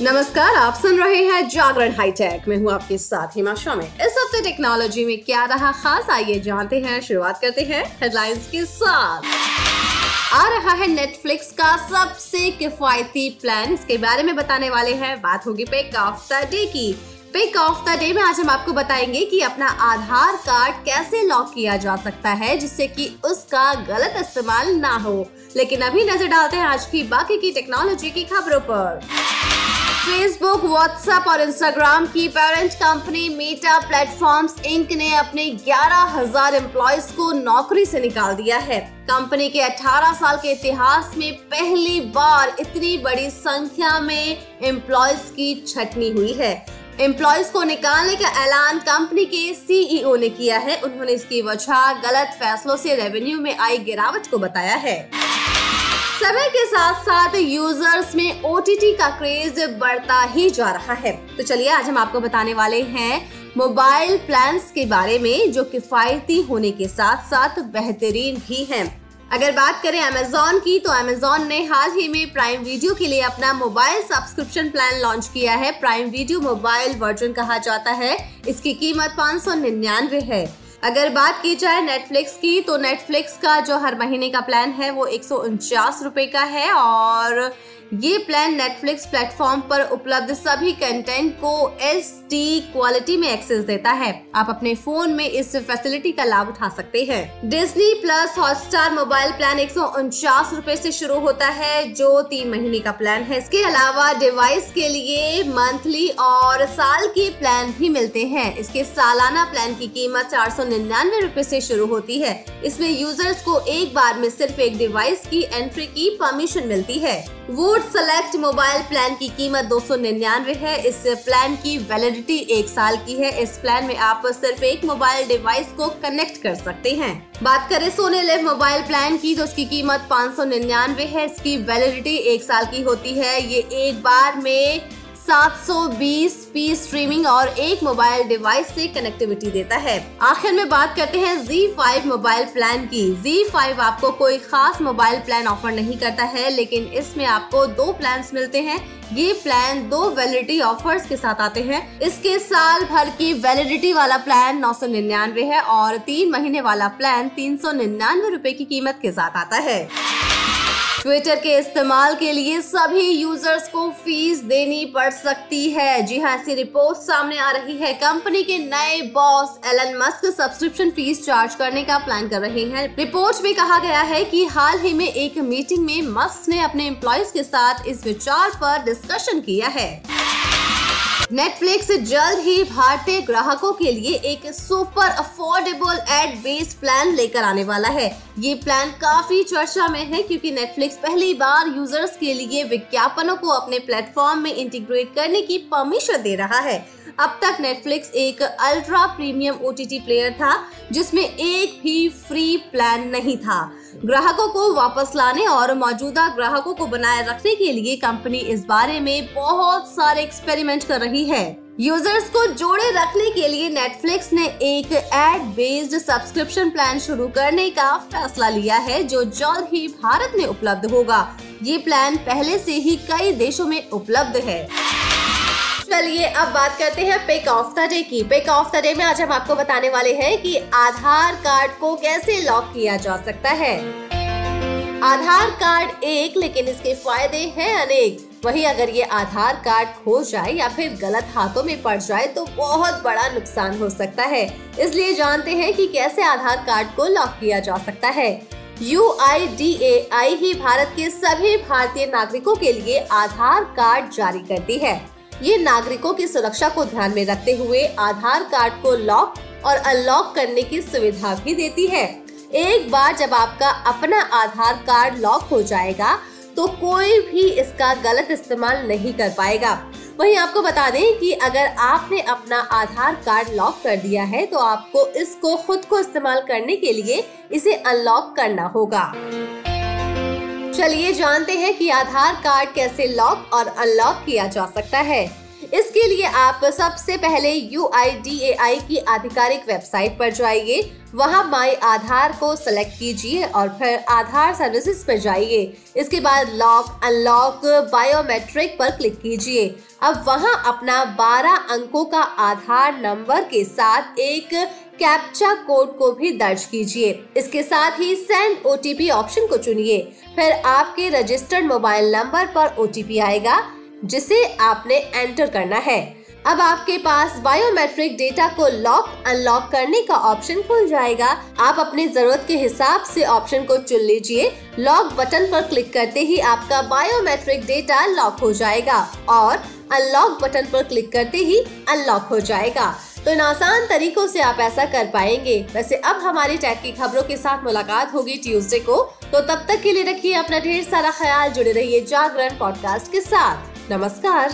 नमस्कार, आप सुन रहे हैं जागरण हाईटेक मैं हूँ आपके साथ हिमा में इस हफ़्ते टेक्नोलॉजी में क्या रहा खास, आइए जानते हैं। शुरुआत करते हैं हेडलाइंस के साथ। आ रहा है नेटफ्लिक्स का सबसे किफायती प्लान इसके बारे में बताने वाले हैं। बात होगी पे द डे की। पिक ऑफ़ द डे में आज हम आपको बताएँगे कि अपना आधार कार्ड कैसे लॉक किया जा सकता है जिससे कि उसका गलत इस्तेमाल ना हो। लेकिन अभी नज़र डालते हैं आज की बाकी की टेक्नोलॉजी की खबरों पर। फेसबुक व्हाट्सएप और इंस्टाग्राम की parent company Meta Platforms Inc ने अपने 11,000 एम्प्लॉयज़ को नौकरी से निकाल दिया है। कंपनी के 18 साल के इतिहास में पहली बार इतनी बड़ी संख्या में एम्प्लॉयज़ की छटनी हुई है। एम्प्लॉयज़ को निकालने का ऐलान कंपनी के सीईओ ने किया है। उन्होंने इसकी वजह गलत फैसलों से रेवेन्यू में आई गिरावट को बताया है। समय के साथ साथ यूज़र्स में ओटीटी का क्रेज बढ़ता ही जा रहा है। तो चलिए, आज हम आपको बताने वाले हैं मोबाइल प्लान्स के बारे में, जो किफायती होने के साथ साथ बेहतरीन भी हैं। अगर बात करें अमेजोन की तो अमेजोन ने हाल ही में प्राइम वीडियो के लिए अपना मोबाइल सब्सक्रिप्शन प्लान लॉन्च किया है। प्राइम वीडियो मोबाइल वर्जन कहा जाता है। इसकी कीमत पाँच सौ निन्यानवे है। अगर बात की जाए नेटफ्लिक्स की तो नेटफ्लिक्स का जो हर महीने का प्लान है, वो एक सौ का है और ये प्लान नेटफ्लिक्स प्लेटफॉर्म पर उपलब्ध सभी कंटेंट को एस डी क्वालिटी में एक्सेस देता है। आप अपने फ़ोन में इस फैसिलिटी का लाभ उठा सकते हैं। Disney plus Hotstar mobile plan एक रूपए से शुरू होता है, जो तीन महीने का प्लान है। इसके अलावा डिवाइस के लिए मंथली और साल के प्लान भी मिलते हैं। इसके सालाना प्लान की कीमत चार सौ निन्यानवे रूपए ऐसी शुरू होती है। इसमें यूज़र्स को एक बार में सिर्फ़ एक डिवाइस की एंट्री की परमिशन मिलती है। वुड सेलेक्ट मोबाइल प्लान की कीमत दो सौ निन्यानवे है। इस प्लान की वैलिडिटी एक साल की है। इस प्लान में आप सिर्फ़ एक मोबाइल डिवाइस को कनेक्ट कर सकते हैं। बात करें सोने लिव मोबाइल प्लान की तो उसकी कीमत पाँच सौ निन्यानवे है। इसकी वैलिडिटी एक साल की होती है। ये एक बार में 720 पी स्ट्रीमिंग और एक मोबाइल डिवाइस से कनेक्टिविटी देता है। आखिर में बात करते हैं Z5 मोबाइल प्लान की। Z5 आपको कोई खास मोबाइल प्लान ऑफ़र नहीं करता है, लेकिन इसमें आपको दो प्लान मिलते हैं। ये प्लान दो वैलिडिटी ऑफर्स के साथ आते हैं। इसके साल भर की वैलिडिटी वाला प्लान नौ सौ निन्यानवे है और तीन महीने वाला प्लान तीन सौ निन्यानवे रूपए की कीमत के साथ आता है। ट्विटर के इस्तेमाल के लिए सभी यूज़र्स को फ़ीस देनी पड़ सकती है। जी हाँ ऐसी रिपोर्ट सामने आ रही है। कंपनी के नए boss Elon Musk subscription fees charge करने का प्लान कर रहे हैं। रिपोर्ट में कहा गया है कि हाल ही में एक मीटिंग में मस्क ने अपने एम्प्लॉयज़ के साथ इस विचार पर डिस्कशन किया है। नेटफ्लिक्स जल्द ही भारतीय ग्राहकों के लिए एक super affordable ad based plan लेकर आने वाला है। ये प्लान काफ़ी चर्चा में है क्योंकि नेटफ्लिक्स पहली बार यूज़र्स के लिए विज्ञापनों को अपने प्लेटफॉर्म में इंटीग्रेट करने की परमिशन दे रहा है। अब तक नेटफ्लिक्स एक अल्ट्रा प्रीमियम ओटीटी प्लेयर था, जिसमें एक भी फ्री प्लान नहीं था। ग्राहकों को वापस लाने और मौजूदा ग्राहकों को बनाए रखने के लिए कंपनी इस बारे में बहुत सारे एक्सपेरिमेंट कर रही है। यूज़र्स को जोड़े रखने के लिए नेटफ्लिक्स ने एक एड बेस्ड सब्सक्रिप्शन प्लान शुरू करने का फैसला लिया है, जो जल्द ही भारत में उपलब्ध होगा। ये प्लान पहले से ही कई देशों में उपलब्ध है। चलिए अब बात करते हैं पिक ऑफ़ द डे की। पिक ऑफ़ द डे में आज हम आपको बताने वाले हैं कि आधार कार्ड को कैसे लॉक किया जा सकता है। आधार कार्ड एक, लेकिन इसके फ़ायदे हैं अनेक। वही अगर ये आधार कार्ड खो जाए या फिर गलत हाथों में पड़ जाए तो बहुत बड़ा नुकसान हो सकता है। इसलिए जानते हैं कि कैसे आधार कार्ड को लॉक किया जा सकता है। आई ही भारत के सभी भारतीय नागरिकों के लिए आधार कार्ड जारी करती है। ये नागरिकों की सुरक्षा को ध्यान में रखते हुए आधार कार्ड को लॉक और अनलॉक करने की सुविधा भी देती है। एक बार जब आपका अपना आधार कार्ड लॉक हो जाएगा तो कोई भी इसका गलत इस्तेमाल नहीं कर पाएगा। वहीं आपको बता दें कि अगर आपने अपना आधार कार्ड लॉक कर दिया है तो आपको इसको खुद को इस्तेमाल करने के लिए इसे अनलॉक करना होगा। चलिए जानते हैं कि आधार कार्ड कैसे लॉक और अनलॉक किया जा सकता है। इसके लिए आप सबसे पहले UIDAI की आधिकारिक वेबसाइट पर जाइए। वहाँ माई आधार को सिलेक्ट कीजिए और फिर आधार सर्विसेज़ पर जाइए। इसके बाद लॉक अनलॉक बायोमेट्रिक पर क्लिक कीजिए। अब वहाँ अपना 12 अंकों का आधार नंबर के साथ एक कैप्चा कोड को भी दर्ज कीजिए। इसके साथ ही सेंड ओटीपी ऑप्शन को चुनिए। फिर आपके रजिस्टर्ड मोबाइल नंबर पर ओटीपी आएगा। जिसे आपने एंटर करना है। अब आपके पास बायोमेट्रिक डेटा को लॉक अनलॉक करने का ऑप्शन खुल जाएगा। आप अपनी ज़रूरत के हिसाब से ऑप्शन को चुन लीजिए। लॉक बटन पर क्लिक करते ही आपका बायोमेट्रिक डेटा लॉक हो जाएगा और अनलॉक बटन पर क्लिक करते ही अनलॉक हो जाएगा। तो इन आसान तरीकों से आप ऐसा कर पाएँगे। वैसे अब हमारी टैग की खबरों के साथ मुलाकात होगी ट्यूसडे को। तो तब तक के लिए रखिए अपना ढेर सारा ख्याल, जुड़े रहिए जागरण पॉडकास्ट के साथ। नमस्कार।